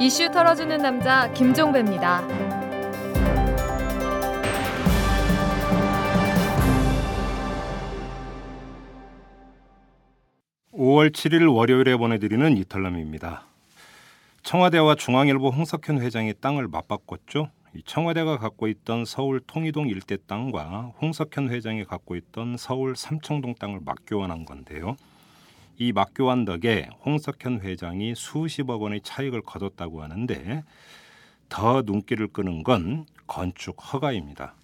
이슈 털어주는 남자 김종배입니다. 5월 7일 월요일에 보내드리는 이탈남입니다. 청와대와 중앙일보 홍석현 회장이 땅을 맞바꿨죠. 청와대가 갖고 있던 서울 통이동 일대 땅과 홍석현 회장이 갖고 있던 서울 삼청동 땅을 맞교환한 건데요. 이 맞교환 덕에 홍석현 회장이 수십억 원의 차익을 거뒀다고 하는데 더 눈길을 끄는 건 건축 허가입니다.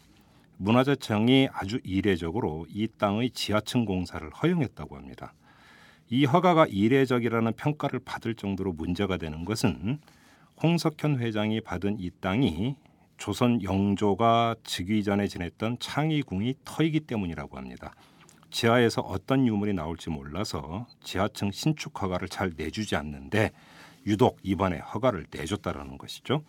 문화재청이 아주 이례적으로 이 땅의 지하층 공사를 허용했다고 합니다. 이 허가가 이례적이라는 평가를 받을 정도로 문제가 되는 것은 홍석현 회장이 받은 이 땅이 조선 영조가 즉위 전에 지냈던 창의궁이 터이기 때문이라고 합니다. 지하에서 어떤 유물이 나올지 몰라서 지하층 신축 허가를 잘 내주지 않는데 유독 이번에 허가를 내줬다라는 것이죠.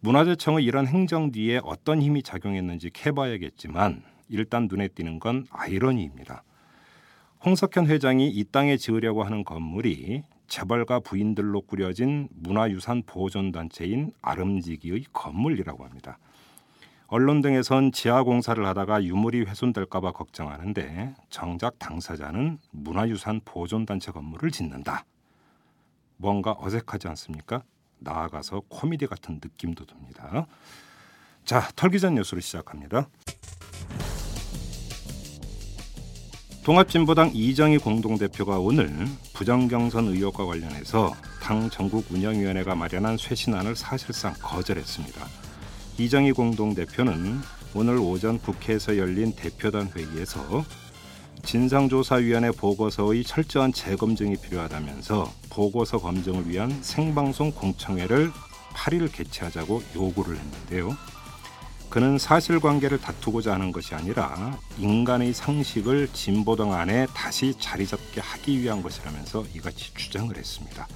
문화재청의 이런 행정 뒤에 어떤 힘이 작용했는지 캐봐야겠지만 일단 눈에 띄는 건 아이러니입니다. 홍석현 회장이 이 땅에 지으려고 하는 건물이 재벌가 부인들로 꾸려진 문화유산 보존단체인 아름지기의 건물이라고 합니다. 언론 등에선 지하 공사를 하다가 유물이 훼손될까봐 걱정하는데 정작 당사자는 문화유산 보존단체 건물을 짓는다. 뭔가 어색하지 않습니까? 나아가서 코미디 같은 느낌도 듭니다. 자, 털기전 뉴스로 시작합니다. 통합진보당 이정희 공동대표가 오늘 부정경선 의혹과 관련해서 당 전국 운영위원회가 마련한 쇄신안을 사실상 거절했습니다. 이정희 공동대표는 오늘 오전 국회에서 열린 대표단 회의에서 진상조사위원회 보고서의 철저한 재검증이 필요하다면서 보고서 검증을 위한 생방송 공청회를 8일 개최하자고 요구를 했는데요. 그는 사실관계를 다투고자 하는 것이 아니라 인간의 상식을 진보당 안에 다시 자리 잡게 하기 위한 것이라면서 이같이 주장을 했습니다.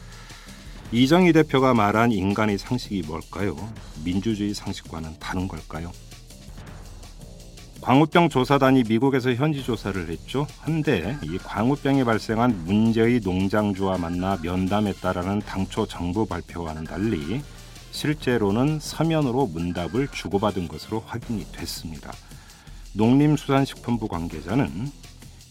이정희 대표가 말한 인간의 상식이 뭘까요? 민주주의 상식과는 다른 걸까요? 광우병 조사단이 미국에서 현지 조사를 했죠. 한데 이 광우병이 발생한 문제의 농장주와 만나 면담했다라는 당초 정부 발표와는 달리 실제로는 서면으로 문답을 주고받은 것으로 확인이 됐습니다. 농림수산식품부 관계자는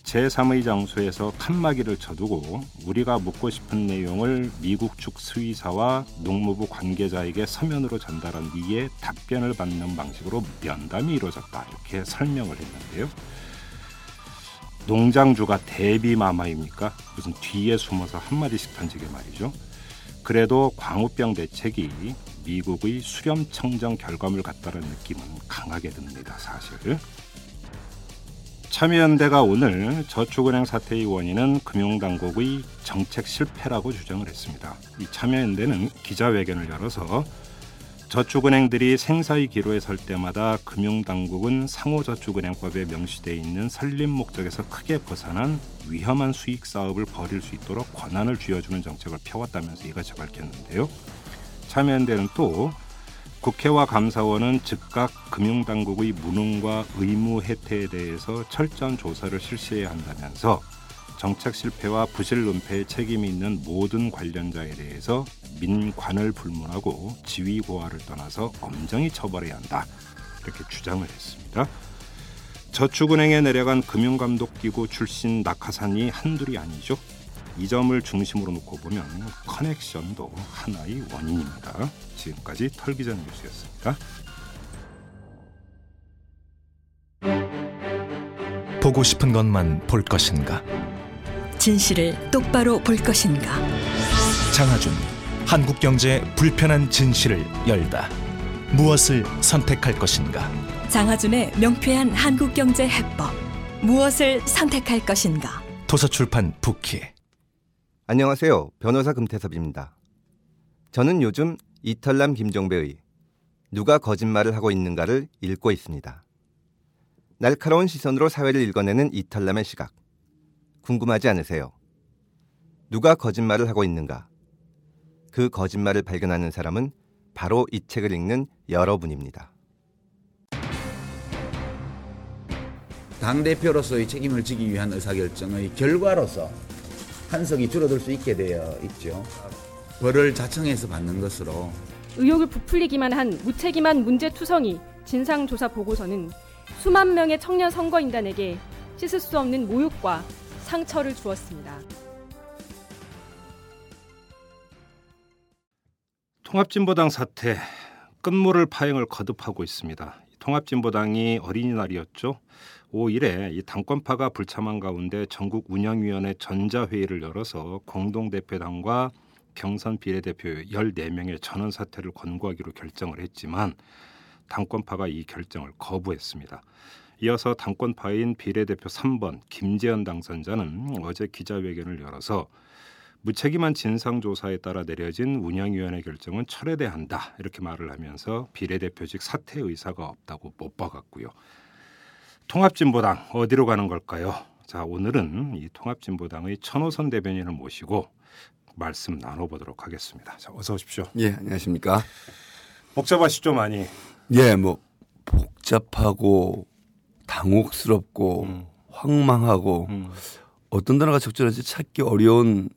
제3의 장소에서 칸막이를 쳐두고 우리가 묻고 싶은 내용을 미국 측 수의사와 농무부 관계자에게 서면으로 전달한 뒤에 답변을 받는 방식으로 면담이 이루어졌다 이렇게 설명을 했는데요. 농장주가 대비마마입니까? 무슨 뒤에 숨어서 한마디씩 던지게 말이죠. 그래도 광우병 대책이 미국의 수렴 청정 결과물 같다는 느낌은 강하게 듭니다. 사실. 참여연대가 오늘 저축은행 사태의 원인은 금융당국의 정책 실패라고 주장을 했습니다. 이 참여연대는 기자회견을 열어서 저축은행들이 생사의 기로에 설 때마다 금융당국은 상호저축은행법에 명시되어 있는 설립 목적에서 크게 벗어난 위험한 수익 사업을 벌일 수 있도록 권한을 쥐어주는 정책을 펴왔다면서 이같이 밝혔는데요. 참여연대는 또 국회와 감사원은 즉각 금융당국의 무능과 의무 해태에 대해서 철저한 조사를 실시해야 한다면서 정책 실패와 부실 은폐에 책임이 있는 모든 관련자에 대해서 민관을 불문하고 지위 고하를 떠나서 엄정히 처벌해야 한다 이렇게 주장을 했습니다. 저축은행에 내려간 금융감독기구 출신 낙하산이 한둘이 아니죠. 이 점을 중심으로 놓고 보면 커넥션도 하나의 원인입니다. 지금까지 털기전 뉴스였습니다. 보고 싶은 것만 볼 것인가? 진실을 똑바로 볼 것인가? 장하준 한국 경제 불편한 진실을 열다. 무엇을 선택할 것인가? 장하준의 명쾌한 한국 경제 해법. 무엇을 선택할 것인가? 도서출판 북키 안녕하세요. 변호사 금태섭입니다. 저는 요즘 이털남 김종배의 누가 거짓말을 하고 있는가를 읽고 있습니다. 날카로운 시선으로 사회를 읽어내는 이털남의 시각. 궁금하지 않으세요? 누가 거짓말을 하고 있는가? 그 거짓말을 발견하는 사람은 바로 이 책을 읽는 여러분입니다. 당대표로서의 책임을 지기 위한 의사결정의 결과로서 한석이 줄어들 수 있게 되어 있죠. 벌을 자청해서 받는 것으로 의혹을 부풀리기만 한 무책임한 문제투성이 진상조사 보고서는 수만 명의 청년 선거인단에게 씻을 수 없는 모욕과 상처를 주었습니다. 통합진보당 사태 끝물을 파행을 거듭하고 있습니다. 통합진보당이 어린이날이었죠. 5일에 이 당권파가 불참한 가운데 전국 운영위원회 전자회의를 열어서 공동대표당과 경선 비례대표 14명의 전원 사퇴를 권고하기로 결정을 했지만 당권파가 이 결정을 거부했습니다. 이어서 당권파인 비례대표 3번 김재현 당선자는 어제 기자회견을 열어서 무책임한 진상조사에 따라 내려진 운영위원회 결정은 철회돼야 한다 이렇게 말을 하면서 비례대표직 사퇴 의사가 없다고 못 박았고요. 통합진보당 어디로 가는 걸까요? 자 오늘은 이 통합진보당의 천호선 대변인을 모시고 말씀 나눠보도록 하겠습니다. 자 어서 오십시오. 예, 안녕하십니까. 복잡하시죠 많이. 예, 뭐 복잡하고 당혹스럽고 음. 황망하고 음. 어떤 단어가 적절한지 찾기 어려운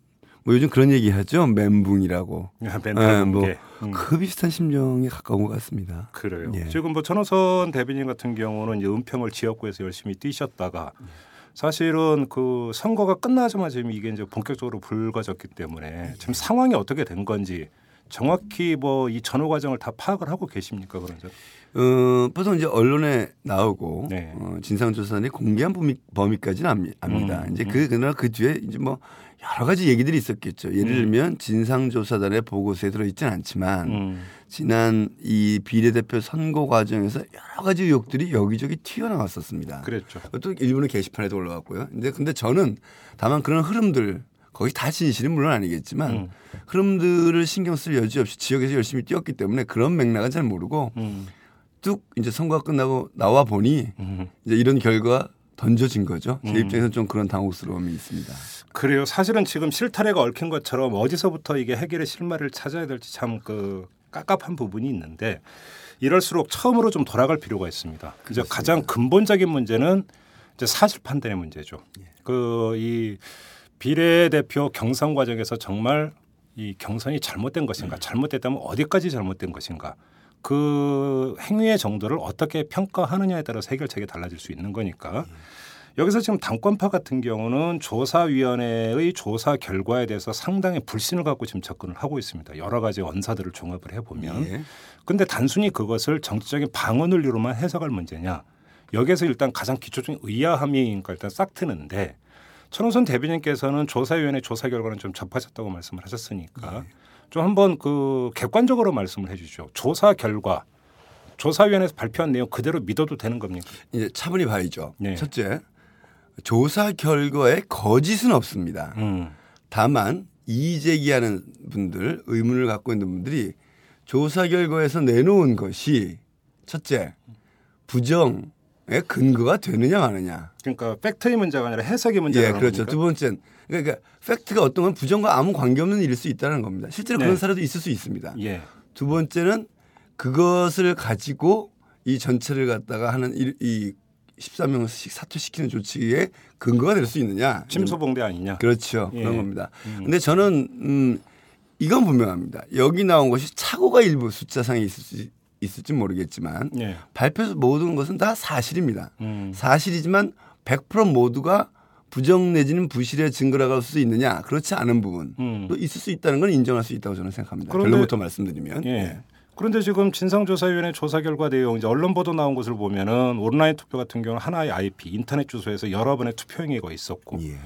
뭐 요즘 그런 얘기 하죠. 멘붕이라고. 야, 예, 멘탈 뭐 붕괴. 음. 그 비슷한 심정에 가까운 것 같습니다. 그래요. 예. 지금 뭐 천호선 대변인 같은 경우는 이제 은평을 지역구에서 열심히 뛰셨다가 사실은 그 선거가 끝나자마자 지금 이게 이제 본격적으로 불거졌기 때문에 지금 상황이 어떻게 된 건지 정확히 뭐 이 전후 과정을 다 파악을 하고 계십니까 그런저? 어, 보통 이제 언론에 나오고 네. 어, 진상조사단이 공개한 범위, 범위까지는 압니- 압니다. 음, 이제 음. 그 그러나 그 뒤에 이제 뭐 여러 가지 얘기들이 있었겠죠. 예를 음. 들면 진상조사단의 보고서에 들어있지는 않지만 음. 지난 이 비례대표 선거 과정에서 여러 가지 의혹들이 여기저기 튀어나왔었습니다. 그랬죠. 또 일본의 게시판에도 올라왔고요. 근데 근데 저는 다만 그런 흐름들 거기 다 진실은 물론 아니겠지만 음. 흐름들을 신경 쓸 여지 없이 지역에서 열심히 뛰었기 때문에 그런 맥락은 잘 모르고 음. 뚝 이제 선거가 끝나고 나와 보니 음. 이제 이런 결과가 던져진 거죠. 제 음. 입장에서는 좀 그런 당혹스러움이 있습니다. 그래요. 사실은 지금 실타래가 얽힌 것처럼 어디서부터 이게 해결의 실마리를 찾아야 될지 참 그 깝깝한 부분이 있는데 이럴수록 처음으로 좀 돌아갈 필요가 있습니다. 이제 가장 근본적인 문제는 이제 사실 판단의 문제죠. 그이 비례대표 경선 과정에서 정말 이 경선이 잘못된 것인가, 잘못됐다면 어디까지 잘못된 것인가, 그 행위의 정도를 어떻게 평가하느냐에 따라서 해결책이 달라질 수 있는 거니까 여기서 지금 당권파 같은 경우는 조사위원회의 조사 결과에 대해서 상당히 불신을 갖고 지금 접근을 하고 있습니다. 여러 가지 언사들을 종합을 해보면. 예. 근데 단순히 그것을 정치적인 방어 논리로만 해석할 문제냐. 여기에서 일단 가장 기초적인 의아함이 그러니까 일단 싹 트는데 천호선 대변인께서는 조사위원회 조사 결과는 좀 접하셨다고 말씀을 하셨으니까 좀 한번 그 객관적으로 말씀을 해주죠. 조사 결과 조사위원회에서 발표한 내용 그대로 믿어도 되는 겁니까? 이제 차분히 봐야죠. 네. 첫째, 조사 결과에 거짓은 없습니다. 음. 다만 이의제기하는 분들, 의문을 갖고 있는 분들이 조사 결과에서 내놓은 것이 첫째, 부정의 근거가 되느냐 마느냐. 그러니까 팩트의 문제가 아니라 해석의 문제가 예, 그렇죠. 두 번째는 그러니까 팩트가 어떤 건 부정과 아무 관계없는 일일 수 있다는 겁니다. 실제로 네. 그런 사례도 있을 수 있습니다. 예. 두 번째는 그것을 가지고 이 전체를 갖다가 하는 이, 이 13명씩 사퇴시키는 조치에 근거가 될 수 있느냐. 침소봉대 아니냐? 그렇죠. 예. 그런 겁니다. 음. 근데 저는 음 이건 분명합니다. 여기 나온 것이 착오가 일부 숫자상에 있을지 있을지 모르겠지만 예. 발표에서 모든 것은 다 사실입니다. 음. 사실이지만 100% 모두가 부정 내지는 부실의 증거라고 할 수 있느냐 그렇지 않은 부분 음. 또 있을 수 있다는 건 인정할 수 있다고 저는 생각합니다. 결론부터 말씀드리면 예. 그런데 지금 진상조사위원회 조사 결과 내용 이제 언론 보도 나온 것을 보면은 온라인 투표 같은 경우는 하나의 IP 인터넷 주소에서 여러 번의 투표 행위가 있었고 예.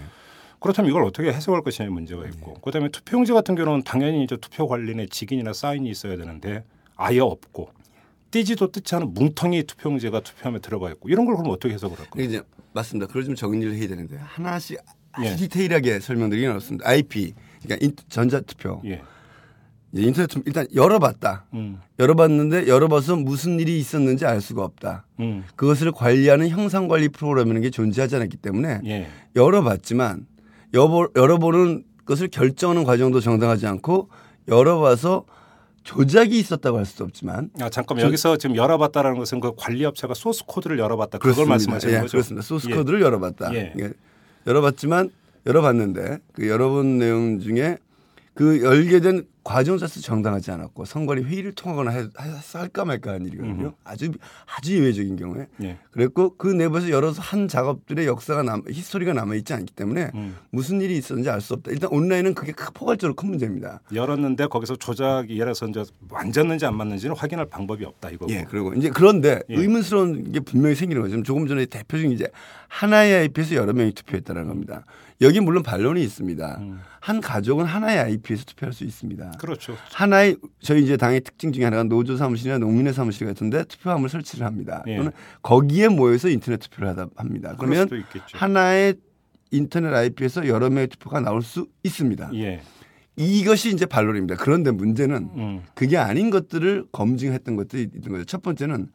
그렇다면 이걸 어떻게 해석할 것이냐의 문제가 있고 그다음에 투표용지 같은 경우는 당연히 이제 투표 관련의 직인이나 사인이 있어야 되는데 아예 없고 띄지도 뜯지 않은 뭉텅이 투표용지가 투표함에 들어가 있고 이런 걸 그럼 어떻게 해석을 할 그게 겁니까? 이제 맞습니다. 그걸 좀 정리를 해야 되는데 하나씩 아주 예. 디테일하게 설명드리긴 어렵습니다. IP 그러니까 인- 전자투표 예. 인터넷 투표 일단 열어봤다. 음. 열어봤는데 열어봐서 무슨 일이 있었는지 알 수가 없다. 음. 그것을 관리하는 형상 관리 프로그램이라는 게 존재하지 않았기 때문에 예. 열어봤지만 여보, 열어보는 것을 결정하는 과정도 정당하지 않고 열어봐서 조작이 있었다고 할 수도 없지만 아 잠깐 만 여기서 지금 열어봤다라는 것은 그 관리 업체가 소스 코드를 열어봤다 그걸 그렇습니다. 말씀하시는 예, 거죠? 그렇습니다. 소스 예. 코드를 열어봤다. 예. 예. 열어봤지만 열어봤는데 그 열어본 내용 중에 그 열게 된 과정 자체 정당하지 않았고 선관위 회의를 통하거나 해- 하- 할까 말까 하는 일이거든요. 음흠. 아주 아주 예외적인 경우에 예. 그랬고 그 내부에서 여러 한 작업들의 역사가 남 history가 남아 있지 않기 때문에 음. 무슨 일이 있었는지 알 수 없다. 일단 온라인은 그게 크- 포괄적으로 큰 문제입니다. 열었는데 거기서 조작이 예라서 이제 맞았는지 안 맞는지는 확인할 방법이 없다 이거고. 예, 그리고 이제 그런데 예. 의문스러운 게 분명히 생기는 거죠. 조금 전에 대표적인 이제 하나의 IP에서 여러 명이 투표했다는 겁니다. 여기 물론 반론이 있습니다. 음. 한 가족은 하나의 IP에서 투표할 수 있습니다. 그렇죠. 하나의 저희 이제 당의 특징 중에 하나가 노조 사무실이나 농민의 사무실 같은데 투표함을 설치를 합니다. 예. 또는 거기에 모여서 인터넷 투표를 하다 합니다. 그러면. 하나의 인터넷 IP에서 여러 명의 투표가 나올 수 있습니다. 예. 이것이 이제 반론입니다. 그런데 문제는 음. 그게 아닌 것들을 검증했던 것들이 있는 거죠. 첫 번째는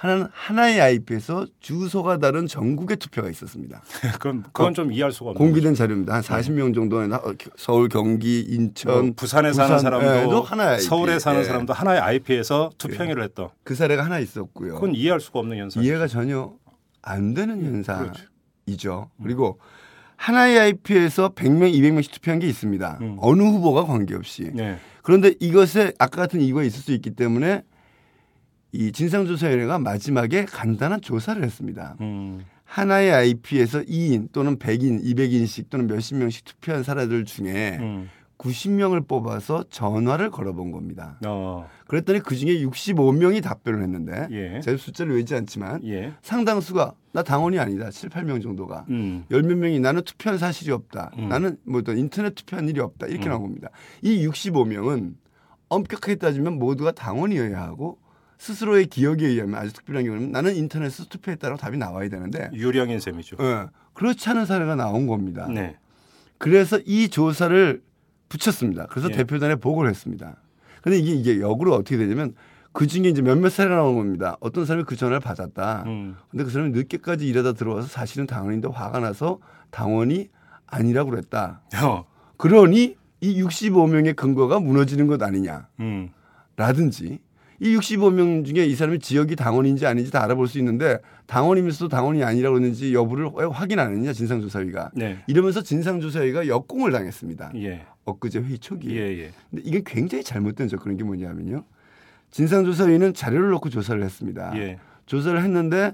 하나는 하나의 IP에서 주소가 다른 전국의 투표가 있었습니다. 그건 그건 좀 이해할 수가 없는 공개된 자료입니다. 한 40명 정도의 나- 어, 서울, 경기, 인천, 뭐 부산에 사는 부산, 예, 사람도 도 하나의 IP. 서울에 사는 예. 사람도 하나의 IP에서 투표행위를 했다. 그 사례가 하나 있었고요. 그건 이해할 수가 없는 현상. 이해가 전혀 안 되는 현상이죠. 그렇죠. 그리고 하나의 IP에서 100명, 200명씩 투표한 게 있습니다. 음. 어느 후보가 관계없이. 네. 그런데 이것에 아까 같은 이유가 있을 수 있기 때문에 이 진상조사위원회가 마지막에 간단한 조사를 했습니다. 음. 하나의 IP에서 2인 또는 100인, 200인씩 또는 몇십 명씩 투표한 사람들 중에 음. 90명을 뽑아서 전화를 걸어본 겁니다. 어. 그랬더니 그 중에 65명이 답변을 했는데 예. 제가 숫자를 외지 않지만 예. 상당수가 나 당원이 아니다. 7, 8명 정도가. 음. 열몇 명이 나는 투표한 사실이 없다. 음. 나는 뭐 인터넷 투표한 일이 없다. 이렇게 음. 나온 겁니다. 이 65명은 엄격하게 따지면 모두가 당원이어야 하고 스스로의 기억에 의하면 아주 특별한 경우는 나는 인터넷에서 투표했다라고 답이 나와야 되는데 유령인 셈이죠. 예, 그렇지 않은 사례가 나온 겁니다. 네. 그래서 이 조사를 붙였습니다. 그래서 예. 대표단에 보고를 했습니다. 근데 이게 이게 역으로 어떻게 되냐면 그 중에 이제 몇몇 사례가 나온 겁니다. 어떤 사람이 그 전화를 받았다. 음. 근데 그 사람이 늦게까지 일하다 들어와서 사실은 당원인데 화가 나서 당원이 아니라고 그랬다. 어. 그러니 이 65명의 근거가 무너지는 것 아니냐. 음. 라든지 이 65명 중에 이 사람이 지역이 당원인지 아닌지 다 알아볼 수 있는데 당원이면서도 당원이 아니라고 했는지 여부를 왜 확인 안 했냐 진상조사위가 네. 이러면서 진상조사위가 역공을 당했습니다. 예. 엊그제 회의 초기에. 예, 예. 근데 이게 굉장히 잘못된 접근인 게 뭐냐면요. 진상조사위는 자료를 놓고 조사를 했습니다. 예. 조사를 했는데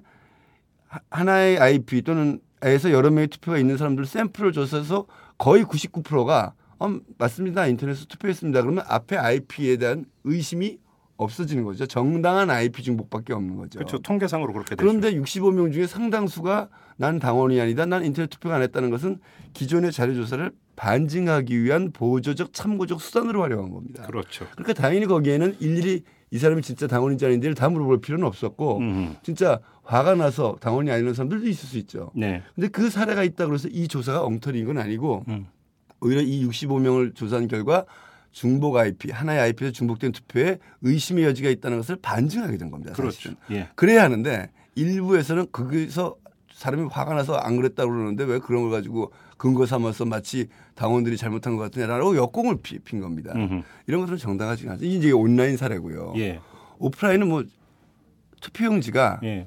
하- 하나의 IP 또는 에서 여러 명의 투표가 있는 사람들 샘플을 조사해서 거의 99%가 어, 맞습니다. 인터넷에서 투표했습니다. 그러면 앞에 IP에 대한 의심이 없어지는 거죠. 정당한 IP 중복밖에 없는 거죠. 그렇죠. 통계상으로 그렇게 되죠. 그런데 65명 중에 상당수가 난 당원이 아니다. 난 인터넷 투표가 안 했다는 것은 기존의 자료 조사를 반증하기 위한 보조적 참고적 수단으로 활용한 겁니다. 그렇죠. 그러니까 당연히 거기에는 일일이 이 사람이 진짜 당원인지 아닌지를 다 물어볼 필요는 없었고 음. 진짜 화가 나서 당원이 아닌 사람들도 있을 수 있죠. 네. 근데 그 사례가 있다 그래서 이 조사가 엉터리인 건 아니고 음. 오히려 이 65명을 조사한 결과 중복 IP 하나의 IP에서 중복된 투표에 의심의 여지가 있다는 것을 반증하게 된 겁니다. 그렇죠. 사실은. 예. 그래야 하는데 일부에서는 거기서 사람이 화가 나서 안 그랬다고 그러는데 왜 그런 걸 가지고 근거 삼아서 마치 당원들이 잘못한 것 같으냐라고 역공을 피- 핀 겁니다. 음흠. 이런 것들은 정당하지 않죠. 이제 온라인 사례고요. 예. 오프라인은 뭐 투표용지가 예.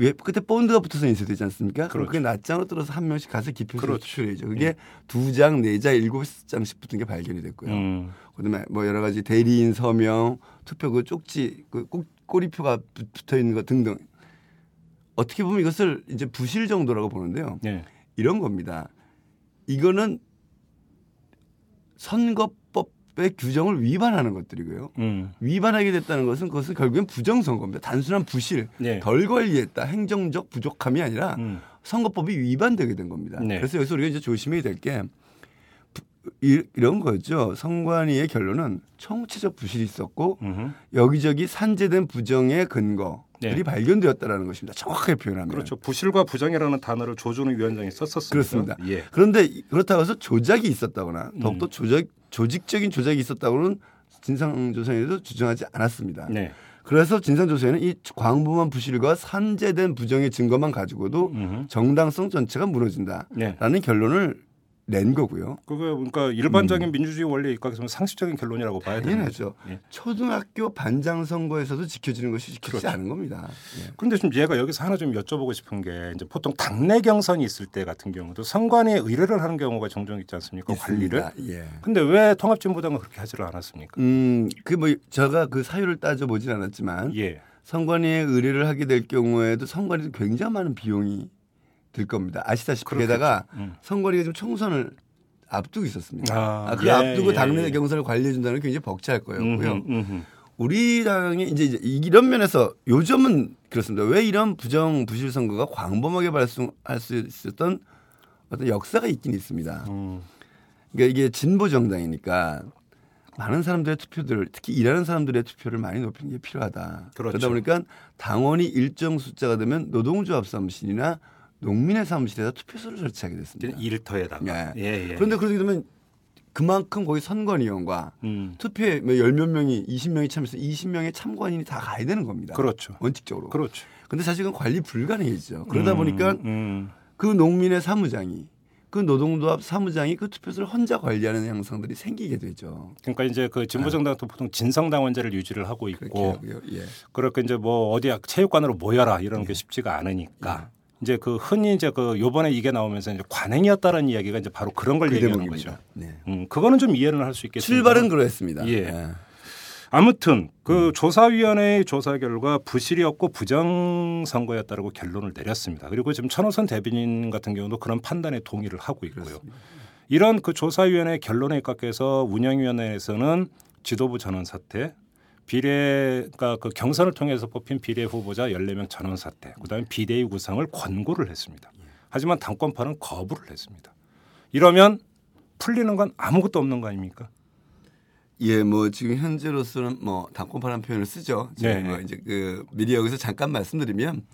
왜 그때 본드가 붙어서 인쇄되지 않습니까? 그렇죠. 그게 낱장으로 떨어서 한 명씩 가서 기표서 그렇죠. 추출해야죠. 그게 두 장, 네 장, 일곱 장씩 붙은 게 발견이 됐고요. 음. 그다음에 뭐 여러 가지 대리인 서명, 투표 그 쪽지, 그 꼬- 꼬리표가 붙- 붙어 있는 것 등등. 어떻게 보면 이것을 이제 부실 정도라고 보는데요. 예. 이런 겁니다. 이거는 선거 법의 규정을 위반하는 것들이고요. 음. 위반하게 됐다는 것은 그것은 결국엔 부정선거입니다. 단순한 부실, 네. 덜 관리했다, 행정적 부족함이 아니라 음. 선거법이 위반되게 된 겁니다. 네. 그래서 여기서 우리가 이제 조심해야 될 게 이런 거죠. 선관위의 결론은 총체적 부실이 있었고 음흠. 여기저기 산재된 부정의 근거 들이 네. 발견되었다라는 것입니다. 정확하게 표현하면. 그렇죠. 부실과 부정이라는 단어를 조준우 위원장이 썼었습니다. 그렇습니다. 예. 그런데 그렇다고 해서 조작이 있었다거나 더욱더 음. 조작 조직적인 조작이 있었다고는 진상조사에도 주장하지 않았습니다. 네. 그래서 진상조사에는 이 광범한 부실과 산재된 부정의 증거만 가지고도 음흠. 정당성 전체가 무너진다라는 네. 결론을 낸 거고요. 그거 그러니까 일반적인 민주주의 원리에 입각해서 상식적인 결론이라고 봐야 되는 당연하죠. 거죠. 예. 초등학교 반장 선거에서도 지켜지는 것이 지켜지지 않은 겁니다. 예. 그런데 좀 얘가 여기서 하나 좀 여쭤보고 싶은 게 이제 보통 당내 경선이 있을 때 같은 경우도 선관위에 의뢰를 하는 경우가 종종 있지 않습니까? 관리를. 있습니다. 예. 근데 왜 통합진보당은 그렇게 하지를 않았습니까? 음, 그 뭐 제가 그 사유를 따져 보진 않았지만 예. 선관위에 의뢰를 하게 될 경우에도 선관위도 굉장히 많은 비용이 들 겁니다. 아시다시피 그렇겠죠. 게다가 음. 선관위가 지금 총선을 앞두고 있었습니다. 아, 아, 그 예, 앞두고 예, 당내 예. 경선을 관리해 준다는 게 굉장히 벅찰 거였고요. 음흠, 음흠. 우리 당이 이제 이제 이런 면에서 요즘은 그렇습니다. 왜 이런 부정 부실 선거가 광범하게 발생할 수 있었던 어떤 역사가 있긴 있습니다. 음. 그러니까 이게 진보 정당이니까 많은 사람들의 투표들, 특히 일하는 사람들의 투표를 많이 높이는 게 필요하다. 그렇죠. 러다 보니까 당원이 일정 숫자가 되면 노동조합 사무실이나 농민의 사무실에다 투표소를 설치하게 됐습니다. 일터에다가. 예. 예, 예. 그런데 그렇게 되면 그만큼 거기 선관위원과 음. 투표에 뭐 열몇 명이 20명이 참여해서 20명의 참관인이 다 가야 되는 겁니다. 그렇죠. 원칙적으로. 그렇죠. 근데 사실은 관리 불가능해지죠. 그러다 음, 보니까 음. 그 농민의 사무장이 그 노동조합 사무장이 그 투표소를 혼자 관리하는 양상들이 생기게 되죠. 그러니까 이제 그 진보정당도 보통 진성당원제를 유지를 하고 그렇게 있고 하고요. 예. 그렇게 이제 뭐 어디 체육관으로 모여라 이런 게 쉽지가 않으니까 이제 그 흔히 이제 그 요번에 이게 나오면서 이제 관행이었다는 이야기가 이제 바로 그런 걸 그 얘기하는 대목입니다. 거죠. 네. 음, 그거는 좀 이해는 할수 있겠습니다. 출발은 그러했습니다. 예. 아무튼 그 조사위원회의 조사 결과 부실이었고 부정 선거였다라고 결론을 내렸습니다. 그리고 지금 천호선 대변인 같은 경우도 그런 판단에 동의를 하고 있고요. 이런 그 조사위원회 결론에 입각해서 운영위원회에서는 지도부 전원 사퇴, 비례 그러니까 그 경선을 통해서 뽑힌 비례 후보자 14명 전원 사퇴, 그다음에 비대위 구성을 권고를 했습니다. 하지만 당권파는 거부를 했습니다. 이러면 풀리는 건 아무것도 없는 거 아닙니까? 예, 뭐 지금 현재로서는 뭐 당권파라는 표현을 쓰죠. 네. 지금 뭐 이제 그 미리 여기서 잠깐 말씀드리면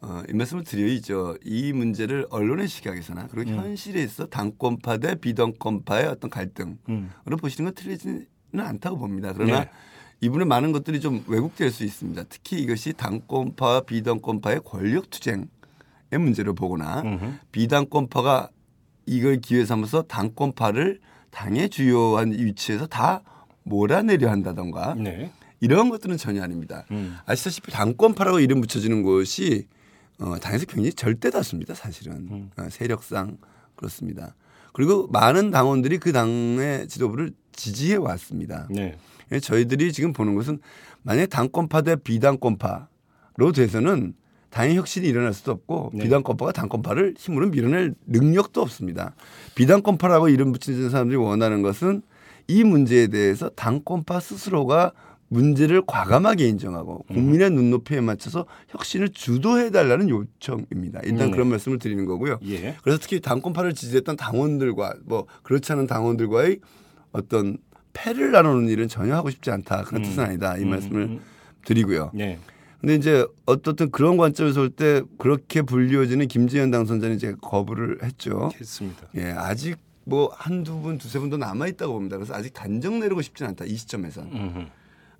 어, 이 말씀을 드려야죠. 이 문제를 언론의 시각에서나 그리고 음. 현실에 있어 당권파 대 비당권파의 어떤 갈등으로 음. 보시는 건 틀리지는 않다고 봅니다. 그러나 네. 이분의 많은 것들이 좀 왜곡될 수 있습니다. 특히 이것이 당권파 비당권파의 권력 투쟁의 문제로 보거나 음흠. 비당권파가 이걸 기회 삼아서 당권파를 당의 주요한 위치에서 다 몰아내려 한다던가 네. 이런 것들은 전혀 아닙니다. 음. 아시다시피 당권파라고 이름 붙여지는 것이 어, 당에서 굉장히 절대 다수입니다. 사실은 음. 어, 세력상 그렇습니다. 그리고 많은 당원들이 그 당의 지도부를 지지해 왔습니다. 네. 예, 저희들이 지금 보는 것은 만약에 당권파 대 비당권파로 돼서는 당의 혁신이 일어날 수도 없고 네. 비당권파가 당권파를 힘으로 밀어낼 능력도 없습니다. 비당권파라고 이름 붙이는 사람들이 원하는 것은 이 문제에 대해서 당권파 스스로가 문제를 과감하게 인정하고 음. 국민의 눈높이에 맞춰서 혁신을 주도해 달라는 요청입니다. 일단 네. 그런 말씀을 드리는 거고요. 예. 그래서 특히 당권파를 지지했던 당원들과 뭐 그렇지 않은 당원들과의 어떤 패를 나누는 일은 전혀 하고 싶지 않다. 그런 음. 뜻은 아니다. 이 음, 말씀을 음. 드리고요. 네. 근데 이제 어떻든 그런 관점에서 볼 때 그렇게 불리워지는 김재현 당선자는 이제 거부를 했죠. 했습니다. 예, 아직 뭐 한두 분, 두세 분도 남아 있다고 봅니다. 그래서 아직 단정 내리고 싶지는 않다. 이 시점에서. 음흠.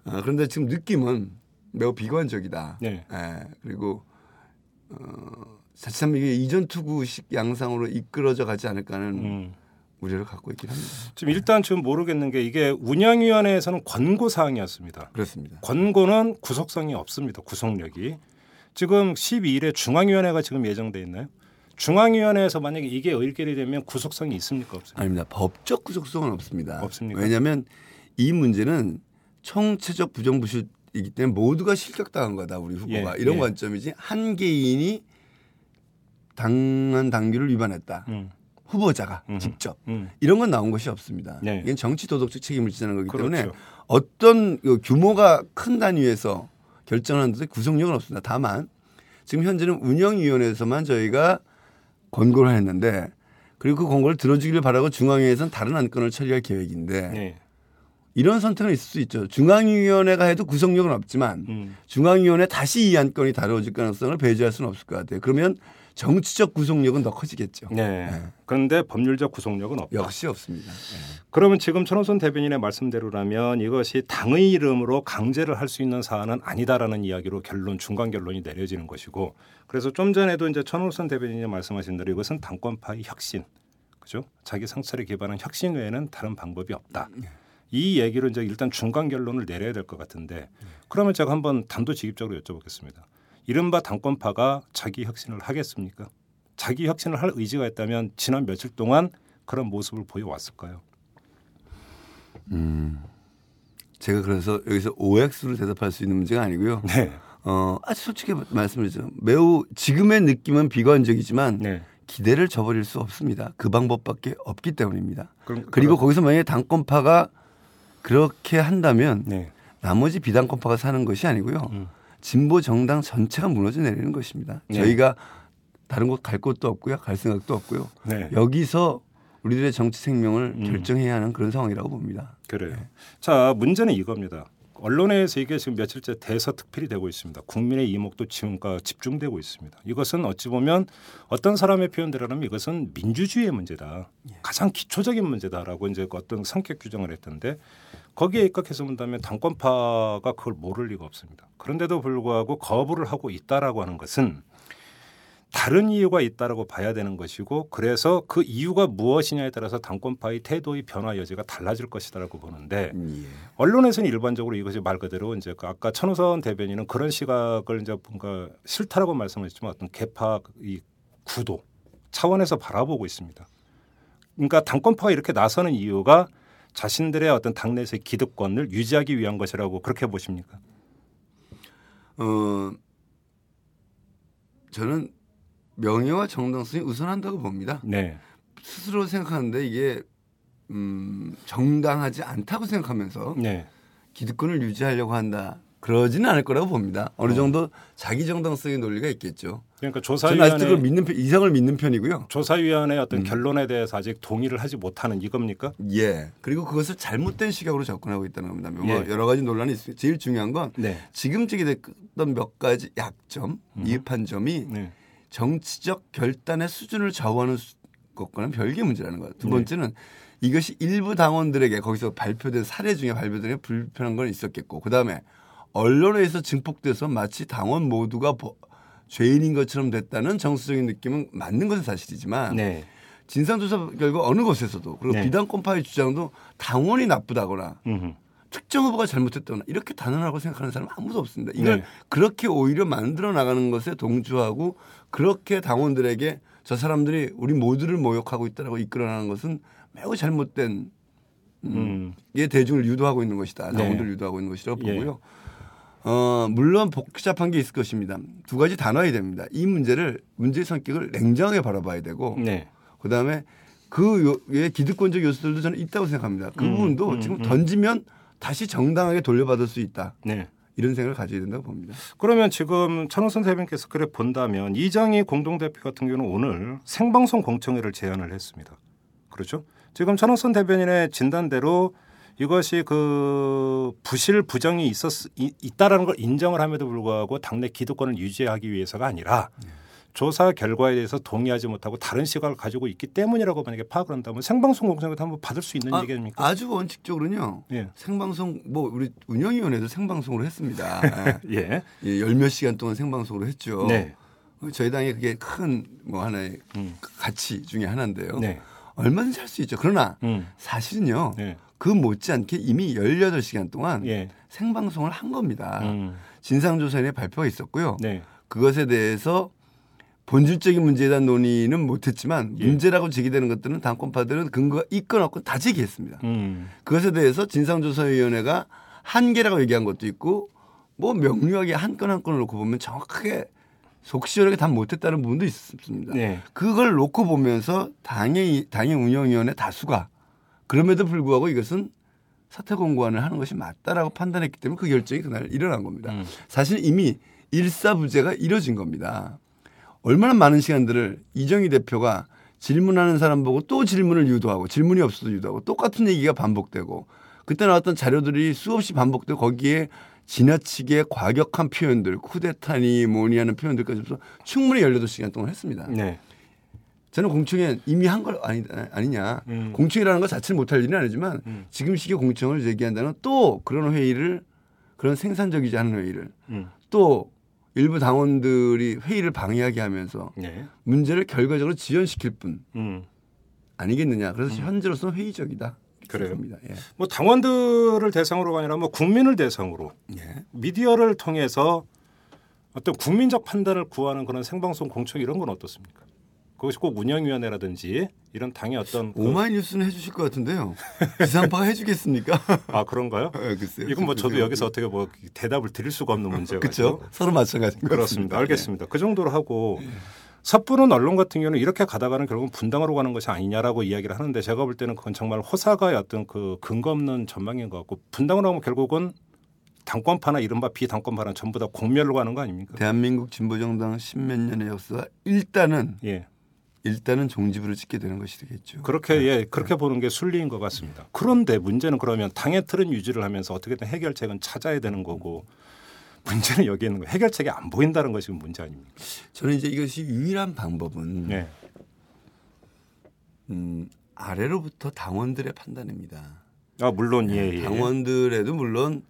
아, 그런데 지금 느낌은 매우 비관적이다. 네. 예, 그리고 어, 자칫하면 이게 이전 투구식 양상으로 이끌어져 가지 않을까 하는 음. 우려를 갖고 있긴 합니다. 지금 일단 지금 모르겠는 게 이게 운영위원회에서는 권고 사항이었습니다. 그렇습니다. 권고는 구속성이 없습니다. 구속력이 지금 12일에 중앙위원회가 지금 예정돼 있나요? 중앙위원회에서 만약에 이게 의결이 되면 구속성이 있습니까 없습니까? 아닙니다. 법적 구속성은 없습니다. 없습니까? 왜냐하면 이 문제는 총체적 부정부실이기 때문에 모두가 실격당한 거다 우리 후보가 예, 이런 예. 관점이지 한 개인이 당한 당규를 위반했다. 음. 후보자가 음흠. 직접 음. 이런 건 나온 것이 없습니다. 네. 이건 정치 도덕적 책임을 지자는 거기 때문에 그렇죠. 어떤 그 규모가 큰 단위에서 결정하는 데 구속력은 없습니다. 다만 지금 현재는 운영위원회에서만 저희가 권고를 했는데 그리고 그 권고를 들어주기를 바라고 중앙위에서는 다른 안건을 처리할 계획인데 네. 이런 선택은 있을 수 있죠. 중앙위원회가 해도 구속력은 없지만 음. 중앙위원회 다시 이 안건이 다뤄질 가능성을 배제할 수는 없을 것 같아요. 그러면 정치적 구속력은 더 커지겠죠. 네. 네. 그런데 법률적 구속력은 없다. 역시 없습니다. 네. 그러면 지금 천호선 대변인의 말씀대로라면 이것이 당의 이름으로 강제를 할 수 있는 사안은 아니다라는 이야기로 결론 중간 결론이 내려지는 것이고 그래서 좀 전에도 이제 천호선 대변인이 말씀하신 대로 이것은 당권파의 혁신 그죠? 자기 상처를 기반한 혁신 외에는 다른 방법이 없다. 이 얘기를 이제 일단 중간 결론을 내려야 될 것 같은데 그러면 제가 한번 단도직입적으로 여쭤보겠습니다. 이른바 당권파가 자기 혁신을 하겠습니까? 자기 혁신을 할 의지가 있다면 지난 며칠 동안 그런 모습을 보여왔을까요? 제가 그래서 여기서 OX로 대답할 수 있는 문제가 아니고요. 네. 어, 아주 솔직히 말씀드리죠. 매우 지금의 느낌은 비관적이지만 네. 기대를 저버릴 수 없습니다. 그 방법밖에 없기 때문입니다. 그럼, 그리고 거기서 만약에 당권파가 그렇게 한다면 네. 나머지 비당권파가 사는 것이 아니고요. 음. 진보 정당 전체가 무너져 내리는 것입니다. 네. 저희가 다른 곳 갈 곳도 없고요. 갈 생각도 없고요. 네. 여기서 우리들의 정치 생명을 음. 결정해야 하는 그런 상황이라고 봅니다. 그래요. 자 문제는 이겁니다. 언론에서 이게 지금 며칠째 대서특필이 되고 있습니다. 국민의 이목도 지금과 집중되고 있습니다. 이것은 어찌 보면 어떤 사람의 표현대로라면 이것은 민주주의의 문제다. 가장 기초적인 문제다라고 이제 그 어떤 성격 규정을 했던데 거기에 입각해서 본다면 당권파가 그걸 모를 리가 없습니다. 그런데도 불구하고 거부를 하고 있다라고 하는 것은 다른 이유가 있다라고 봐야 되는 것이고 그래서 그 이유가 무엇이냐에 따라서 당권파의 태도의 변화 여지가 달라질 것이다라고 보는데 예. 언론에서는 일반적으로 이것이 말 그대로 이제 그 아까 천우선 대변인은 그런 시각을 이제 뭔가 싫다라고 말씀하셨지만 어떤 개파의 구도 차원에서 바라보고 있습니다. 그러니까 당권파가 이렇게 나서는 이유가 자신들의 어떤 당내에서의 기득권을 유지하기 위한 것이라고 그렇게 보십니까? 어, 저는 명예와 정당성이 우선한다고 봅니다. 네. 스스로 생각하는데 이게 음, 정당하지 않다고 생각하면서 네. 기득권을 유지하려고 한다. 그러지는 않을 거라고 봅니다. 어느 정도 자기 정당성의 논리가 있겠죠. 그러니까 저는 아직도 그걸 조사위원회 믿는 편, 이상을 믿는 편이고요. 조사위원회 어떤 음. 결론에 대해서 아직 동의를 하지 못하는 이겁니까? 예. 그리고 그것을 잘못된 시각으로 접근하고 있다는 겁니다. 뭐 예. 여러 가지 논란이 있어요. 제일 중요한 건 네. 지금 제기됐던 몇 가지 약점, 이입한 점이 네. 정치적 결단의 수준을 좌우하는 수- 것과는 별개의 문제라는 거예요. 두 네. 번째는 이것이 일부 당원들에게 거기서 발표된 사례 중에 발표된 불편한 건 있었겠고 그 다음에 언론에서 증폭돼서 마치 당원 모두가 보- 죄인인 것처럼 됐다는 정서적인 느낌은 맞는 것은 사실이지만 네. 진상조사 결과 어느 곳에서도 그리고 네. 비당권파의 주장도 당원이 나쁘다거나 음흠. 특정 후보가 잘못했다거나 이렇게 단언하고 생각하는 사람은 아무도 없습니다. 이걸 네. 그렇게 오히려 만들어 나가는 것에 동조하고 그렇게 당원들에게 저 사람들이 우리 모두를 모욕하고 있다라고 이끌어나가는 것은 매우 잘못된 음, 음. 게 대중을 유도하고 있는 것이다. 네. 당원들을 유도하고 있는 것이라고 예. 보고요. 어, 물론 복잡한 게 있을 것입니다. 두 가지 단어야 됩니다. 이 문제를 문제의 성격을 냉정하게 바라봐야 되고 네. 그다음에 그 요- 의 기득권적 요소들도 저는 있다고 생각합니다. 그 음, 부분도 음, 지금 음. 던지면 다시 정당하게 돌려받을 수 있다. 네. 이런 생각을 가져야 된다고 봅니다. 그러면 지금 천호선 대변께서 그래 본다면 이장희 공동대표 같은 경우는 오늘 생방송 공청회를 제안을 했습니다. 그렇죠? 지금 천호선 대변인의 진단대로 이것이 그 부실 부정이 있었 이- 있다라는 걸 인정을 함에도 불구하고 당내 기득권을 유지하기 위해서가 아니라 조사 결과에 대해서 동의하지 못하고 다른 시각을 가지고 있기 때문이라고 만약에 파악을 한다면 생방송 공청회도 한번 받을 수 있는 얘기입니까? 아주 원칙적으로는요. 예. 생방송 뭐 우리 운영위원회도 생방송으로 했습니다. 예. 예, 열몇 시간 동안 생방송으로 했죠. 네. 저희 당의 그게 큰 뭐 하나의 음. 가치 중에 하나인데요. 네. 얼마든지 할 수 있죠. 그러나 음. 사실은요. 네. 그 못지않게 이미 18시간 동안 예. 생방송을 한 겁니다. 음. 진상조사위원회 발표가 있었고요. 네. 그것에 대해서 본질적인 문제에 대한 논의는 못했지만 예. 문제라고 제기되는 것들은 당권파들은 근거가 있건 없건 다 제기했습니다. 음. 그것에 대해서 진상조사위원회가 한계라고 얘기한 것도 있고 뭐 명료하게 한 건 한 건을 놓고 보면 정확하게 속 시원하게 답 못했다는 부분도 있습니다. 네. 그걸 놓고 보면서 당의 당의 운영위원회 다수가 그럼에도 불구하고 이것은 사퇴 공고안을 하는 것이 맞다라고 판단했기 때문에 그 결정이 그날 일어난 겁니다. 음. 사실 이미 일사부재가 이뤄진 겁니다. 얼마나 많은 시간들을 이정희 대표가 질문하는 사람 보고 또 질문을 유도하고 질문이 없어도 유도하고 똑같은 얘기가 반복되고 그때 나왔던 자료들이 수없이 반복되고 거기에 지나치게 과격한 표현들 쿠데타니 뭐니 하는 표현들까지 해서 충분히 18시간 동안 했습니다. 네. 저는 공청회 이미 한 걸 아니, 아니냐. 음. 공청회라는 것 자체를 못할 일은 아니지만 음. 지금 시기에 공청을 제기한다는 또 그런 회의를 그런 생산적이지 않은 회의를 음. 또 일부 당원들이 회의를 방해하게 하면서 네. 문제를 결과적으로 지연시킬 뿐 음. 아니겠느냐. 그래서 현재로서는 회의적이다. 그래요. 예. 뭐 당원들을 대상으로가 아니라 뭐 국민을 대상으로 예. 미디어를 통해서 어떤 국민적 판단을 구하는 그런 생방송 공청 이런 건 어떻습니까? 그것이 꼭 운영위원회라든지 이런 당의 어떤 그- 오마이뉴스는 해주실 것 같은데요. 기상파가 해주겠습니까? 아 그런가요? 예, 글쎄요. 이건 뭐 저도 여기서 어떻게 뭐 대답을 드릴 수가 없는 문제가 그렇죠. 서로 마찬가지인 것 그렇습니다. 같습니다. 알겠습니다. 그 정도로 하고 섣부른 언론 같은 경우는 이렇게 가다가는 결국은 분당으로 가는 것이 아니냐라고 이야기를 하는데 제가 볼 때는 그건 정말 호사가의 어떤 그 근거 없는 전망인 것 같고 분당으로 가면 결국은 당권파나 이른바 비당권파는 전부 다 공멸로 가는 거 아닙니까? 대한민국 진보정당 십몇 년의 역사 일단은 예. 일단은 종지부를 찍게 되는 것이 되겠죠. 그렇게 예, 그렇게 보는 게 순리인 것 같습니다. 그런데 문제는 그러면 당의 틀은 유지를 하면서 어떻게든 해결책은 찾아야 되는 거고 문제는 여기 있는 거 해결책이 안 보인다는 것이 문제 아닙니까? 저는 이제 이것이 유일한 방법은 네. 음, 아래로부터 당원들의 판단입니다. 아 물론 예, 예. 당원들에도 물론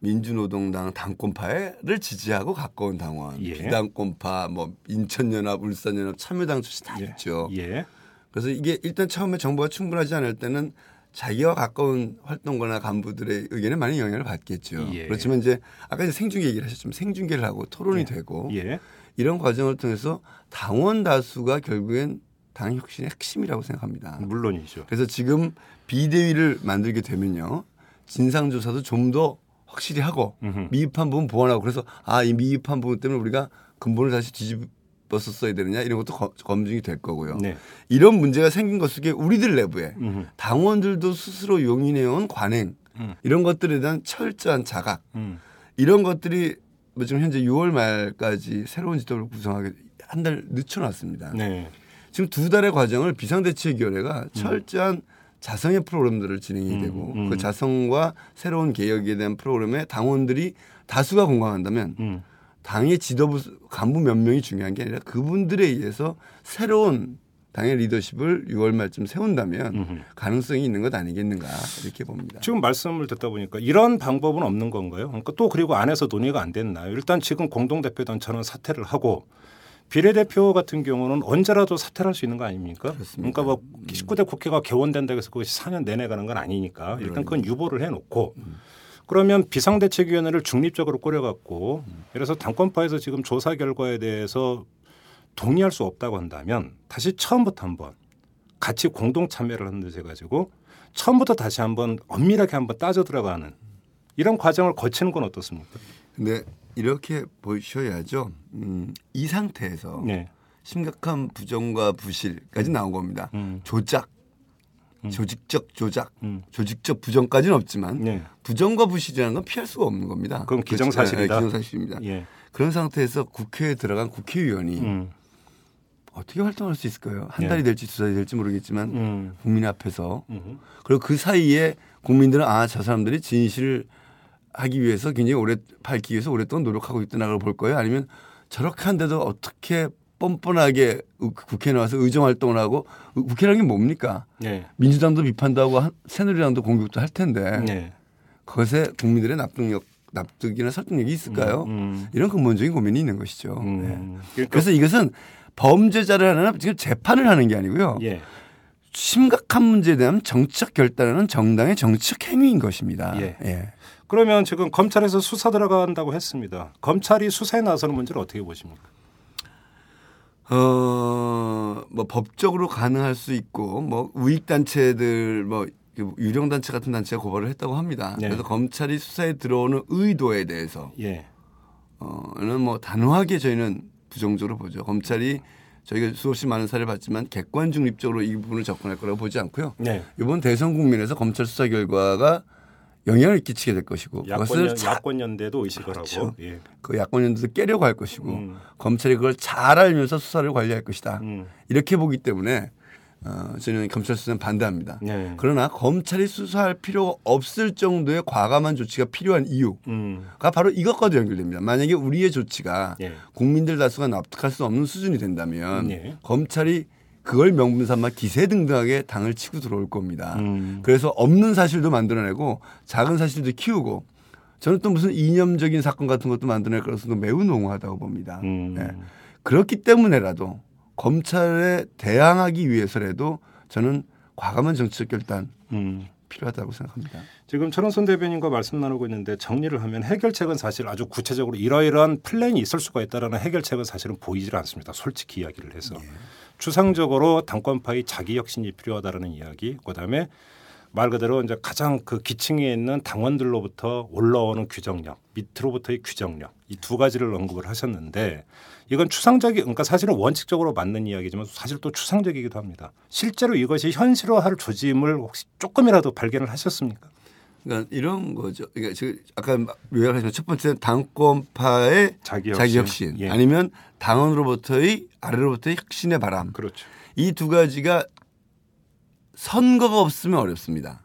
민주노동당 당권파를 지지하고 가까운 당원, 예. 비당권파, 뭐 인천연합, 울산연합, 참여당 출신 다 예. 있죠. 예. 그래서 이게 일단 처음에 정보가 충분하지 않을 때는 자기와 가까운 활동가나 간부들의 의견에 많은 영향을 받겠죠. 예. 그렇지만 이제 아까 이제 생중계 얘기를 하셨지만 생중계를 하고 토론이 되고 예. 이런 과정을 통해서 당원 다수가 결국엔 당 혁신의 핵심이라고 생각합니다. 물론이죠. 그래서 지금 비대위를 만들게 되면요. 진상조사도 좀더 확실히 하고. 미흡한 부분 보완하고 그래서 아, 이 미흡한 부분 때문에 우리가 근본을 다시 뒤집었었어야 되느냐 이런 것도 거- 검증이 될 거고요. 네. 이런 문제가 생긴 것 속에 우리들 내부에 음흠. 당원들도 스스로 용인해온 관행 음. 이런 것들에 대한 철저한 자각 음. 이런 것들이 뭐 지금 현재 6월 말까지 새로운 지도를 구성하게 한 달 늦춰놨습니다. 네. 지금 두 달의 과정을 비상대책위원회가 철저한 자성의 프로그램들을 진행이 음, 되고 음. 그 자성과 새로운 개혁에 대한 프로그램에 당원들이 다수가 공감한다면 음. 당의 지도부 간부 몇 명이 중요한 게 아니라 그분들에 의해서 새로운 당의 리더십을 6월 말쯤 세운다면 음흠. 가능성이 있는 것 아니겠는가 이렇게 봅니다. 지금 말씀을 듣다 보니까 이런 방법은 없는 건가요? 그러니까 또 그리고 안에서 논의가 안 됐나요? 일단 지금 공동대표단 저는 사퇴를 하고 비례대표 같은 경우는 언제라도 사퇴할 수 있는 거 아닙니까? 그렇습니다. 그러니까 뭐 19대 국회가 개원된다고 해서 그것이 4년 내내 가는 건 아니니까 일단 그건 유보를 해놓고 그러면 비상대책위원회를 중립적으로 꾸려갖고 그래서 당권파에서 지금 조사 결과에 대해서 동의할 수 없다고 한다면 다시 처음부터 한번 같이 공동 참여를 하는 듯 해가지고 처음부터 다시 한번 엄밀하게 한번 따져 들어가는 이런 과정을 거치는 건 어떻습니까? 근데 이렇게 보셔야죠. 음, 이 상태에서 네. 심각한 부정과 부실까지 나온 겁니다. 음. 조작, 조직적 조작, 음. 조직적 부정까지는 없지만 네. 부정과 부실이라는 건 피할 수가 없는 겁니다. 그건 그렇죠. 기정사실이다. 네, 기정사실입니다. 예. 그런 상태에서 국회에 들어간 국회의원이 음. 어떻게 활동할 수 있을까요? 한 네. 달이 될지 두 달이 될지 모르겠지만 음. 국민 앞에서 음. 그리고 그 사이에 국민들은 아 저 사람들이 진실을 하기 위해서 굉장히 오래 밝기 위해서 오랫동안 노력하고 있구나를 볼 거예요. 아니면 저렇게 한데도 어떻게 뻔뻔하게 의- 국회에 나와서 의정 활동을 하고 의- 국회라는 게 뭡니까? 네. 민주당도 비판도 하고 한- 새누리당도 공격도 할 텐데 네. 그것에 국민들의 납득력 납득이나 설득력이 있을까요? 음. 이런 근본적인 고민이 있는 것이죠. 음. 네. 그러니까 그래서 이것은 범죄자를 하나 지금 재판을 하는 게 아니고요. 예. 심각한 문제에 대한 정치적 결단하는 정당의 정치적 행위인 것입니다. 예. 예. 그러면 지금 검찰에서 수사 들어간다고 했습니다. 검찰이 수사에 나서는 문제를 어떻게 보십니까? 어, 뭐 법적으로 가능할 수 있고 뭐 우익 단체들 뭐 유령 단체 같은 단체가 고발을 했다고 합니다. 네. 그래서 검찰이 수사에 들어오는 의도에 대해서 예. 어는 뭐 단호하게 저희는 부정적으로 보죠. 검찰이 저희가 수없이 많은 사례를 봤지만 객관 중립적으로 이 부분을 접근할 거라고 보지 않고요. 네. 이번 대선 국면에서 검찰 수사 결과가 영향을 끼치게 될 것이고 그것을 연, 자, 야권 연대도 의식을 그렇죠. 하고. 예. 그 야권연대도 깨려고 할 것이고 음. 검찰이 그걸 잘 알면서 수사를 관리할 것이다. 음. 이렇게 보기 때문에 어, 저는 검찰 수사는 반대합니다. 네. 그러나 검찰이 수사할 필요가 없을 정도의 과감한 조치가 필요한 이유가 음. 바로 이것과도 연결됩니다. 만약에 우리의 조치가 예. 국민들 다수가 납득할 수 없는 수준이 된다면 예. 검찰이 그걸 명분 삼아 기세 등등하게 당을 치고 들어올 겁니다. 음. 그래서 없는 사실도 만들어내고 작은 사실도 키우고 저는 또 무슨 이념적인 사건 같은 것도 만들어낼 가능성도 매우 농후하다고 봅니다. 음. 예. 그렇기 때문에라도 검찰에 대항하기 위해서라도 저는 과감한 정치적 결단 음. 필요하다고 생각합니다. 지금 천원선 대변인과 말씀 나누고 있는데 정리를 하면 해결책은 사실 아주 구체적으로 이러이러한 플랜이 있을 수가 있다라는 해결책은 사실은 보이질 않습니다. 솔직히 이야기를 해서 추상적으로 당권파의 자기 혁신이 필요하다라는 이야기, 그다음에 말 그대로 이제 가장 그 기층에 있는 당원들로부터 올라오는 규정력, 밑으로부터의 규정력 이 두 가지를 언급을 하셨는데 이건 추상적이 그러니까 사실은 원칙적으로 맞는 이야기지만 사실 또 추상적이기도 합니다. 실제로 이것이 현실화할 조짐을 혹시 조금이라도 발견을 하셨습니까? 그러니까 이런 거죠. 그러니까 지금 아까 요약하지만 첫 번째 당권파의 자기. 혁신, 예. 아니면 당원으로부터의 아래로부터의 혁신의 바람. 그렇죠. 이 두 가지가 선거가 없으면 어렵습니다.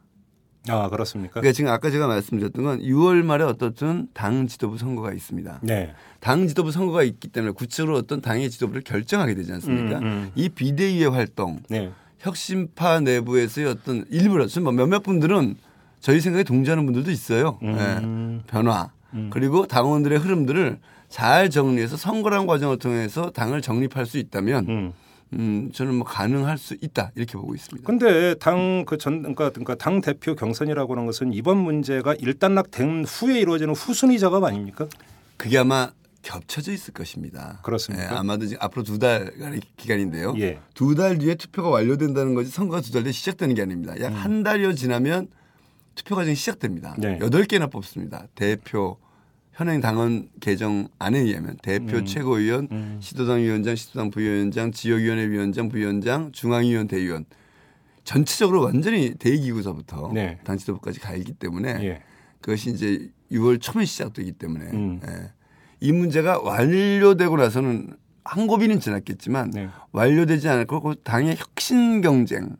아 그렇습니까? 그러니까 지금 아까 제가 말씀드렸던 건 6월 말에 어떻든 당 지도부 선거가 있습니다. 네. 당 지도부 선거가 있기 때문에 구체적으로 어떤 당의 지도부를 결정하게 되지 않습니까? 음, 음. 이 비대위의 활동, 네. 혁신파 내부에서의 어떤 일부러 뭐 몇몇 분들은 저희 생각에 동조하는 분들도 있어요. 음. 예. 변화 그리고 당원들의 흐름들을 잘 정리해서 선거란 과정을 통해서 당을 정립할 수 있다면 음. 음, 저는 뭐 가능할 수 있다 이렇게 보고 있습니다. 근데 당 그 전 그러니까, 그러니까 당 대표 경선이라고 하는 것은 이번 문제가 일단락된 후에 이루어지는 후순위 작업 아닙니까? 그게 아마 겹쳐져 있을 것입니다. 그렇습니까? 예, 아마도 지금 앞으로 두 달간의 기간인데요. 예. 두달 뒤에 투표가 완료된다는 것이 선거가 두 달 뒤에 시작되는 게 아닙니다. 약한 달여 지나면 투표 과정이 시작됩니다. 음. 네. 여덟 개나 뽑습니다. 대표, 현행 당원 개정 안에 의하면 대표, 음. 최고위원, 시도당 위원장, 시도당 부위원장, 지역위원회 위원장, 부위원장, 중앙위원, 대의원 전체적으로 완전히 대기구서부터 네. 당 지도부까지 가 있기 때문에 예. 그것이 이제 6월 초에 시작되기 때문에 음. 예. 이 문제가 완료되고 나서는 한 고비는 지났겠지만 네. 완료되지 않을 거고 당의 혁신 경쟁,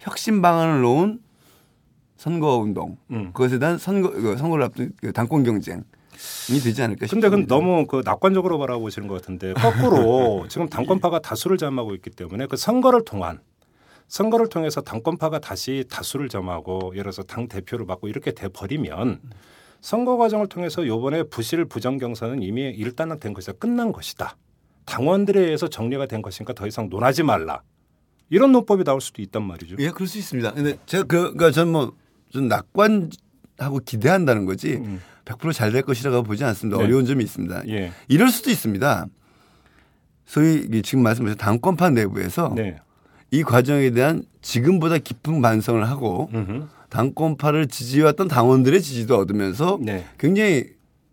혁신 방안을 놓은 선거 운동, 음. 그것에 대한 선거 그 선거를 앞둔 그 당권 경쟁 이 되지 않을까 근데 그건 싶습니다. 너무 그 낙관적으로 바라보시는 것 같은데 거꾸로 지금 당권파가 다수를 점하고 있기 때문에 그 선거를 통한 선거를 통해서 당권파가 다시 다수를 점하고 예를 들어서 당 대표를 맡고 이렇게 돼 버리면 선거 과정을 통해서 요번에 부실 부정 경선은 이미 일단락된 것이다 끝난 것이다 당원들에 의해서 정리가 된 것이니까 더 이상 논하지 말라 이런 논법이 나올 수도 있단 말이죠. 예, 그럴 수 있습니다. 근데 제가 그, 그러니까 저는 뭐 좀 낙관하고 기대한다는 거지 음. 100%잘 될 것이라고 보지 않습니다. 네. 어려운 점이 있습니다. 예. 이럴 수도 있습니다. 소위 이 지금 말씀하신 당권파 내부에서 네. 이 과정에 대한 지금보다 깊은 반성을 하고 음흠. 당권파를 지지해왔던 당원들의 지지도 얻으면서 네. 굉장히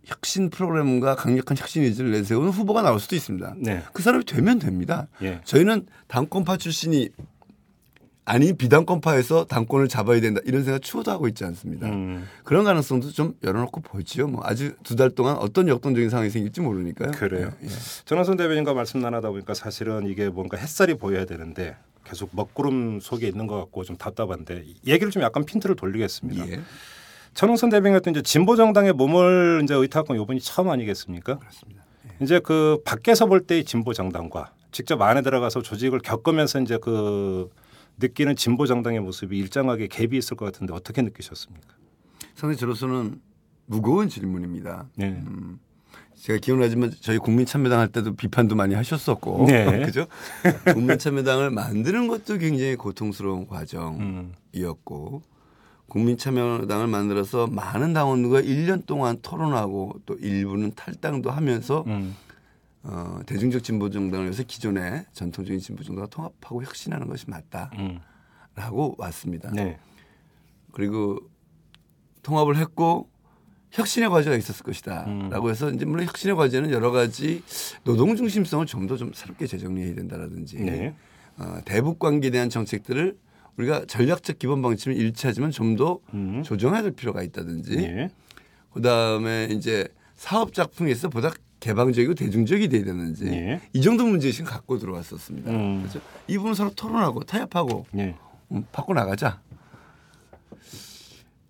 혁신 프로그램과 강력한 혁신 의지를 내세우는 후보가 나올 수도 있습니다. 네. 그 사람이 되면 됩니다. 예. 저희는 당권파 출신이 아니 비당권파에서 당권을 잡아야 된다 이런 생각 추호도 하고 있지 않습니다. 음. 그런 가능성도 좀 열어놓고 보지요. 뭐 아주 두 달 동안 어떤 역동적인 상황이 생길지 모르니까요. 그래요. 예, 예. 전원선 대변인과 말씀 나누다 보니까 사실은 이게 뭔가 햇살이 보여야 되는데 계속 먹구름 속에 있는 것 같고 좀 답답한데 얘기를 좀 약간 핀트를 돌리겠습니다. 예. 전원선 대변인 같은 이제 진보 정당의 몸을 이제 의탁한 건 이번이 처음 아니겠습니까? 그렇습니다. 이제 그 밖에서 볼 때의 진보 정당과 직접 안에 들어가서 조직을 겪으면서 이제 그 느끼는 진보 정당의 모습이 일정하게 갭이 있을 것 같은데 어떻게 느끼셨습니까? 상당히 저로서는 무거운 질문입니다. 네. 음, 제가 기억나지만 저희 국민참여당 할 때도 비판도 많이 하셨었고, 네. 그죠? 국민참여당을 만드는 것도 굉장히 고통스러운 음. 과정이었고, 국민참여당을 만들어서 많은 당원들과 1년 동안 토론하고 또 일부는 탈당도 하면서 음. 어, 대중적 진보 정당을 위해서 기존의 전통적인 진보 정당과 통합하고 혁신하는 것이 음. 맞다라고 왔습니다. 네. 그리고 통합을 했고 혁신의 과제가 있었을 것이다. 음. 라고 해서 이제 물론 혁신의 과제는 여러 가지 노동 중심성을 좀더좀 새롭게 재정리해야 된다라든지 네. 어, 대북 관계에 대한 정책들을 우리가 전략적 기본 방침을 일치하지만 좀더 음. 조정해야 될 필요가 있다든지 예. 그다음에 이제 사업 작품에서 보다 개방적이고 대중적이 돼야 되는지 예. 이 정도 문제의식 갖고 들어왔었습니다. 음. 그래서 이 부분 서로 토론하고 타협하고 예. 음, 바꿔 나가자.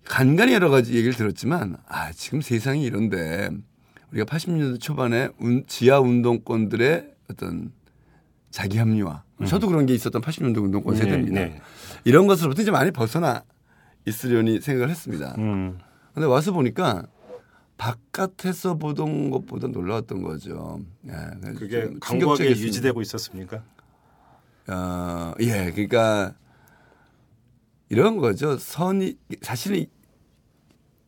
간간히 여러 가지 얘기를 들었지만 아 지금 세상이 이런데 우리가 80년대 초반에 운- 지하 운동권들의 어떤 자기 합리화. 저도 그런 게 있었던 80년대 운동권 네, 세대입니다. 네. 이런 것으로부터 이제 많이 벗어나 있으려니 생각을 했습니다. 음. 근데 와서 보니까 바깥에서 보던 것보다 놀라웠던 거죠. 예, 그게 좀 강하게. 유지되고 있었습니까? 어, 예, 그러니까 이런 거죠. 선이 사실은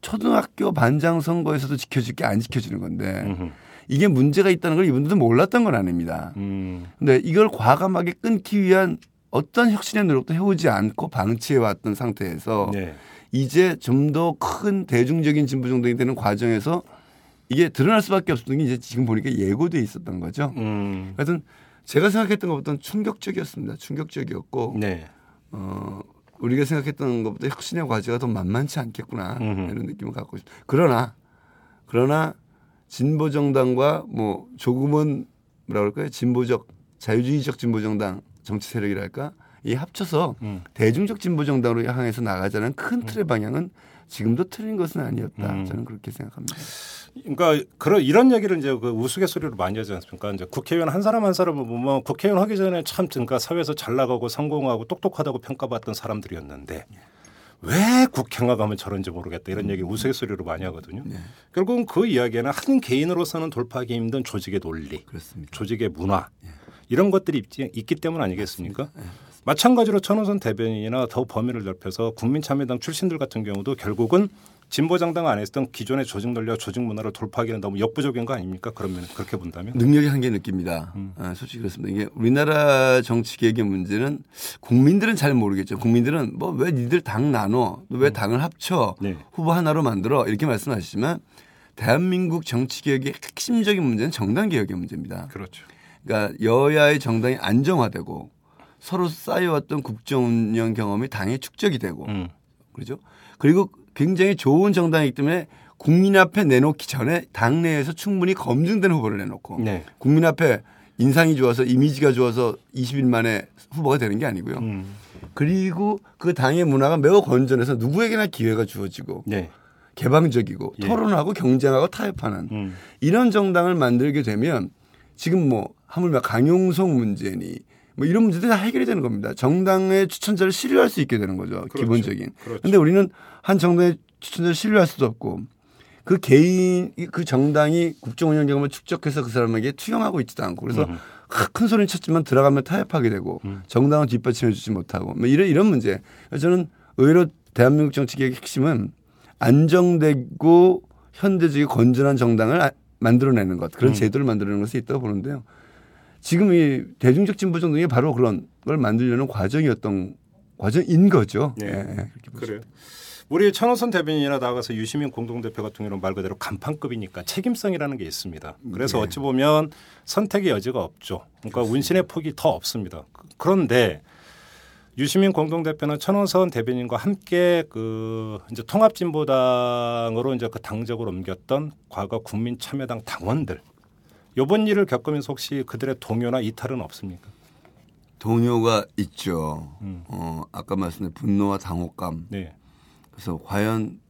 초등학교 반장 선거에서도 지켜줄 게안 지켜지는 건데 음흠. 이게 문제가 있다는 걸 이분들도 몰랐던 건 아닙니다. 음. 근데 이걸 과감하게 끊기 위한 어떤 혁신의 노력도 해오지 않고 방치해 왔던 상태에서 네. 이제 좀 더 큰 대중적인 진보 정당이 되는 과정에서 이게 드러날 수밖에 없었던 게 이제 지금 보니까 예고돼 있었던 거죠. 음. 하여튼 제가 생각했던 것보다는 충격적이었습니다. 충격적이었고 네. 어, 우리가 생각했던 것보다 혁신의 과제가 더 만만치 않겠구나 음흠. 이런 느낌을 갖고 있습니다. 그러나 그러나 진보 정당과 뭐 조금은 뭐라 그럴까요? 진보적 자유주의적 진보 정당 정치 세력이랄까 이 합쳐서 음. 대중적 진보 정당으로 향해서 나가자는 큰 틀의 방향은 지금도 틀린 것은 아니었다. 음. 저는 그렇게 생각합니다. 그러니까 그런 이런 얘기를 이제 그 우스갯소리로 많이 하지 않습니까? 이제 국회의원 한 사람 한 사람을 보면 국회의원 하기 전에 참 그러니까 사회에서 잘 나가고 성공하고 똑똑하다고 평가받던 사람들이었는데 왜 국회가 가면 저런지 모르겠다 이런 얘기 우스갯소리로 많이 하거든요. 네. 결국은 그 이야기는 한 개인으로서는 돌파하기 힘든 조직의 논리, 그렇습니다. 조직의 문화 이런 것들이 있기 때문 아니겠습니까? 마찬가지로 천호선 대변인이나 더 범위를 넓혀서 국민참여당 출신들 같은 경우도 결국은 진보정당 안에 있던 기존의 조직 논리와 조직 문화를 돌파하기는 너무 역부족인 거 아닙니까? 그러면 그렇게 본다면 능력의 한계 느낍니다. 음. 아, 솔직히 그렇습니다. 이게 우리나라 정치 개혁의 문제는 국민들은 잘 모르겠죠. 국민들은 뭐 왜 니들 당 나눠, 너왜 당을 합쳐, 네. 후보 하나로 만들어 이렇게 말씀하시지만 대한민국 정치 개혁의 핵심적인 문제는 정당 개혁의 문제입니다. 그렇죠. 그러니까 여야의 정당이 안정화되고 서로 쌓여왔던 국정 운영 경험이 당에 축적이 되고 음. 그렇죠. 그리고 굉장히 좋은 정당이기 때문에 국민 앞에 내놓기 전에 당내에서 충분히 검증된 후보를 내놓고 네. 국민 앞에 인상이 좋아서 이미지가 좋아서 20일 만에 후보가 되는 게 아니고요. 음. 그리고 그 당의 문화가 매우 건전해서 누구에게나 기회가 주어지고 네. 개방적이고 예. 토론하고 경쟁하고 타협하는 음. 이런 정당을 만들게 되면 지금 뭐 하물며 강용석 문제니 뭐 이런 문제들이 다 해결이 되는 겁니다. 정당의 추천자를 신뢰할 수 있게 되는 거죠. 그렇죠. 기본적인. 그렇죠. 근데 우리는 한 정당의 추천자를 신뢰할 수도 없고 그 개인 그 정당이 국정 운영 경험을 축적해서 그 사람에게 투영하고 있지도 않고 그래서 음. 큰 소리는 쳤지만 들어가면 타협하게 되고 음. 정당은 뒷받침해 주지 못하고 뭐 이런 이런 문제. 저는 의외로 대한민국 정치 개혁의 핵심은 안정되고 현대적이고 건전한 정당을 아- 만들어내는 것 그런 음. 제도를 만들어내는 것이 있다고 보는데요. 지금 이 대중적 진보 정당이 바로 그런 걸 만들려는 과정이었던 과정인 거죠. 네. 그렇게 보죠. 그래요. 우리 천호선 대변인이나 나가서 유시민 공동대표 같은 경우는 말 그대로 간판급이니까 책임성이라는 게 있습니다. 그래서 네. 어찌 보면 선택의 여지가 없죠. 그러니까 운신의 폭이 더 없습니다. 그- 그런데 유시민 공동대표는 천호선 대변인과 함께 그 이제 통합진보당으로 이제 그 당적을 옮겼던 과거 국민참여당 당원들 이번 일을 겪으면서 혹시 그들의 동요나 이탈은 없습니까? 동요가 있죠. 음. 어, 아까 말씀드린 분노와 당혹감. 네. 그래서 과연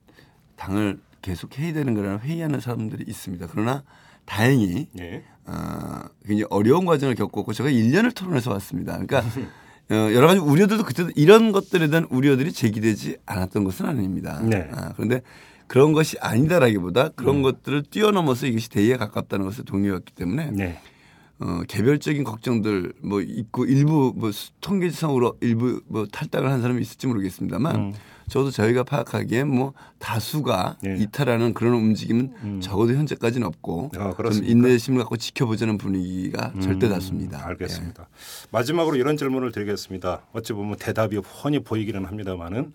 당을 계속 해야 되는 거라는 회의하는 사람들이 있습니다. 그러나 다행히 네. 어, 굉장히 어려운 과정을 겪었고 제가 1년을 토론해서 왔습니다. 그러니까 어, 여러 가지 우려들도 그때도 이런 것들에 대한 우려들이 제기되지 않았던 것은 아닙니다. 네. 아, 그런데 그런 것이 아니다라기보다 그런 것들을 뛰어넘어서 이것이 대의에 가깝다는 것을 동의했기 때문에 네. 어, 개별적인 걱정들 뭐 있고 일부 뭐 수- 통계지상으로 일부 뭐 탈당을 한 사람이 있을지 모르겠습니다만 음. 저도 저희가 파악하기엔 뭐 다수가 네. 이탈하는 그런 움직임은 음. 적어도 현재까지는 없고 아, 좀? 인내심을 갖고 지켜보자는 분위기가 절대 음, 다수입니다. 알겠습니다. 마지막으로 이런 질문을 드리겠습니다. 어찌 보면 대답이 훤히 보이기는 합니다만은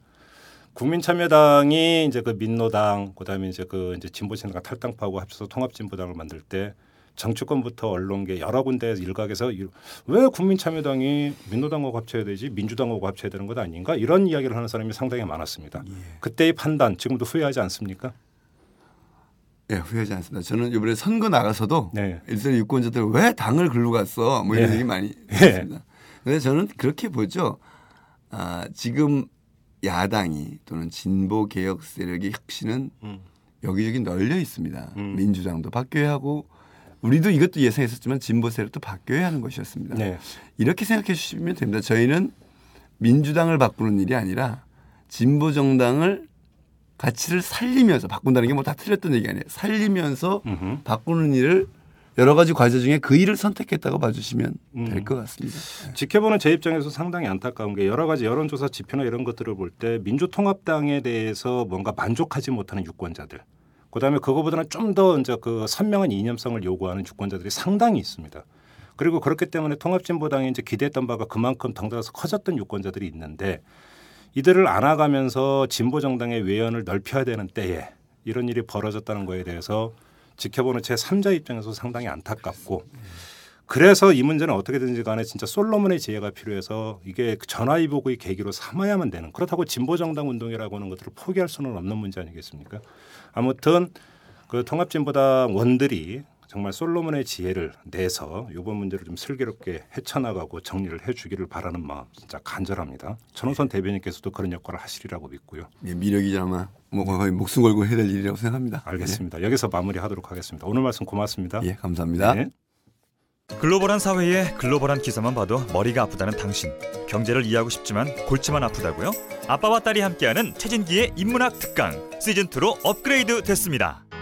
국민참여당이 이제 그 민노당 그다음에 이제 그 이제 진보신당과 탈당파하고 합쳐서 통합진보당을 만들 때 정치권부터 언론계 여러 군데 일각에서 이- 왜 국민참여당이 민노당하고 합쳐야 되지 민주당하고 합쳐야 되는 것 아닌가 이런 이야기를 하는 사람이 상당히 많았습니다. 그때의 판단 지금도 후회하지 않습니까? 예, 후회하지 않습니다. 저는 이번에 선거 나가서도 네. 일선 유권자들 왜 당을 글로 갔어? 뭐 이런 네. 얘기 많이 네. 했습니다. 근데 저는 그렇게 보죠. 아, 지금 야당이 또는 진보 개혁 세력의 혁신은 음. 여기저기 널려 있습니다. 음. 민주당도 바뀌어야 하고 우리도 이것도 예상했었지만 진보 세력도 바뀌어야 하는 것이었습니다. 네. 이렇게 생각해 주시면 됩니다. 저희는 민주당을 바꾸는 일이 아니라 진보 정당을 가치를 살리면서 바꾼다는 게 뭐 다 틀렸던 얘기 아니에요. 살리면서 음흠. 바꾸는 일을 여러 가지 과제 중에 그 일을 선택했다고 봐주시면 음. 될것 같습니다. 지켜보는 제 입장에서 상당히 안타까운 게 여러 가지 여론조사 지표나 이런 것들을 볼 때 민주통합당에 대해서 뭔가 만족하지 못하는 유권자들, 그다음에 그거보다는 좀 더 이제 그 선명한 이념성을 요구하는 유권자들이 상당히 있습니다. 그리고 그렇기 때문에 통합진보당이 이제 기대했던 바가 그만큼 덩달아서 커졌던 유권자들이 있는데 이들을 안아가면서 진보 정당의 외연을 넓혀야 되는 때에 이런 일이 벌어졌다는 거에 대해서 지켜보는 제 3자 입장에서 상당히 안타깝고 그래서 이 문제는 어떻게든지 간에 진짜 솔로몬의 지혜가 필요해서 이게 전화위복의 계기로 삼아야만 되는 그렇다고 진보정당 운동이라고 하는 것들을 포기할 수는 없는 문제 아니겠습니까? 아무튼 그 통합진보당 원들이 정말 솔로몬의 지혜를 내서 이번 문제를 좀 슬기롭게 헤쳐나가고 정리를 해주기를 바라는 마음 진짜 간절합니다. 천호선 대변인께서도 그런 역할을 하시리라고 믿고요. 예, 미력이자마 뭐 거의 목숨 걸고 해야 될 일이라고 생각합니다. 알겠습니다. 여기서 마무리하도록 하겠습니다. 오늘 말씀 고맙습니다. 예, 예 감사합니다. 네. 글로벌한 사회에 글로벌한 기사만 봐도 머리가 아프다는 당신. 경제를 이해하고 싶지만 골치만 아프다고요? 아빠와 딸이 함께하는 최진기의 인문학 특강 시즌 2로 업그레이드 됐습니다.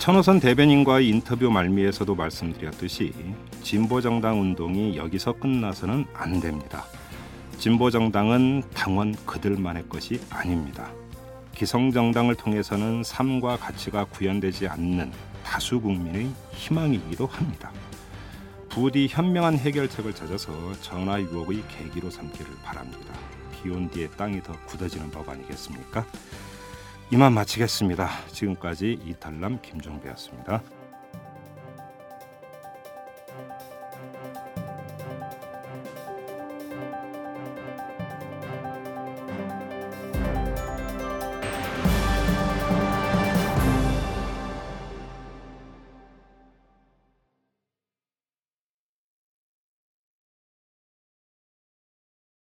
천호선 대변인과의 인터뷰 말미에서도 말씀드렸듯이 진보 정당 운동이 여기서 끝나서는 안 됩니다. 진보 정당은 당원 그들만의 것이 아닙니다. 기성 정당을 통해서는 삶과 가치가 구현되지 않는 다수 국민의 희망이기도 합니다. 부디 현명한 해결책을 찾아서 전화 유혹의 계기로 삼기를 바랍니다. 비온 뒤에 땅이 더 굳어지는 법 아니겠습니까? 이만 마치겠습니다. 지금까지 이탈남 김종배였습니다.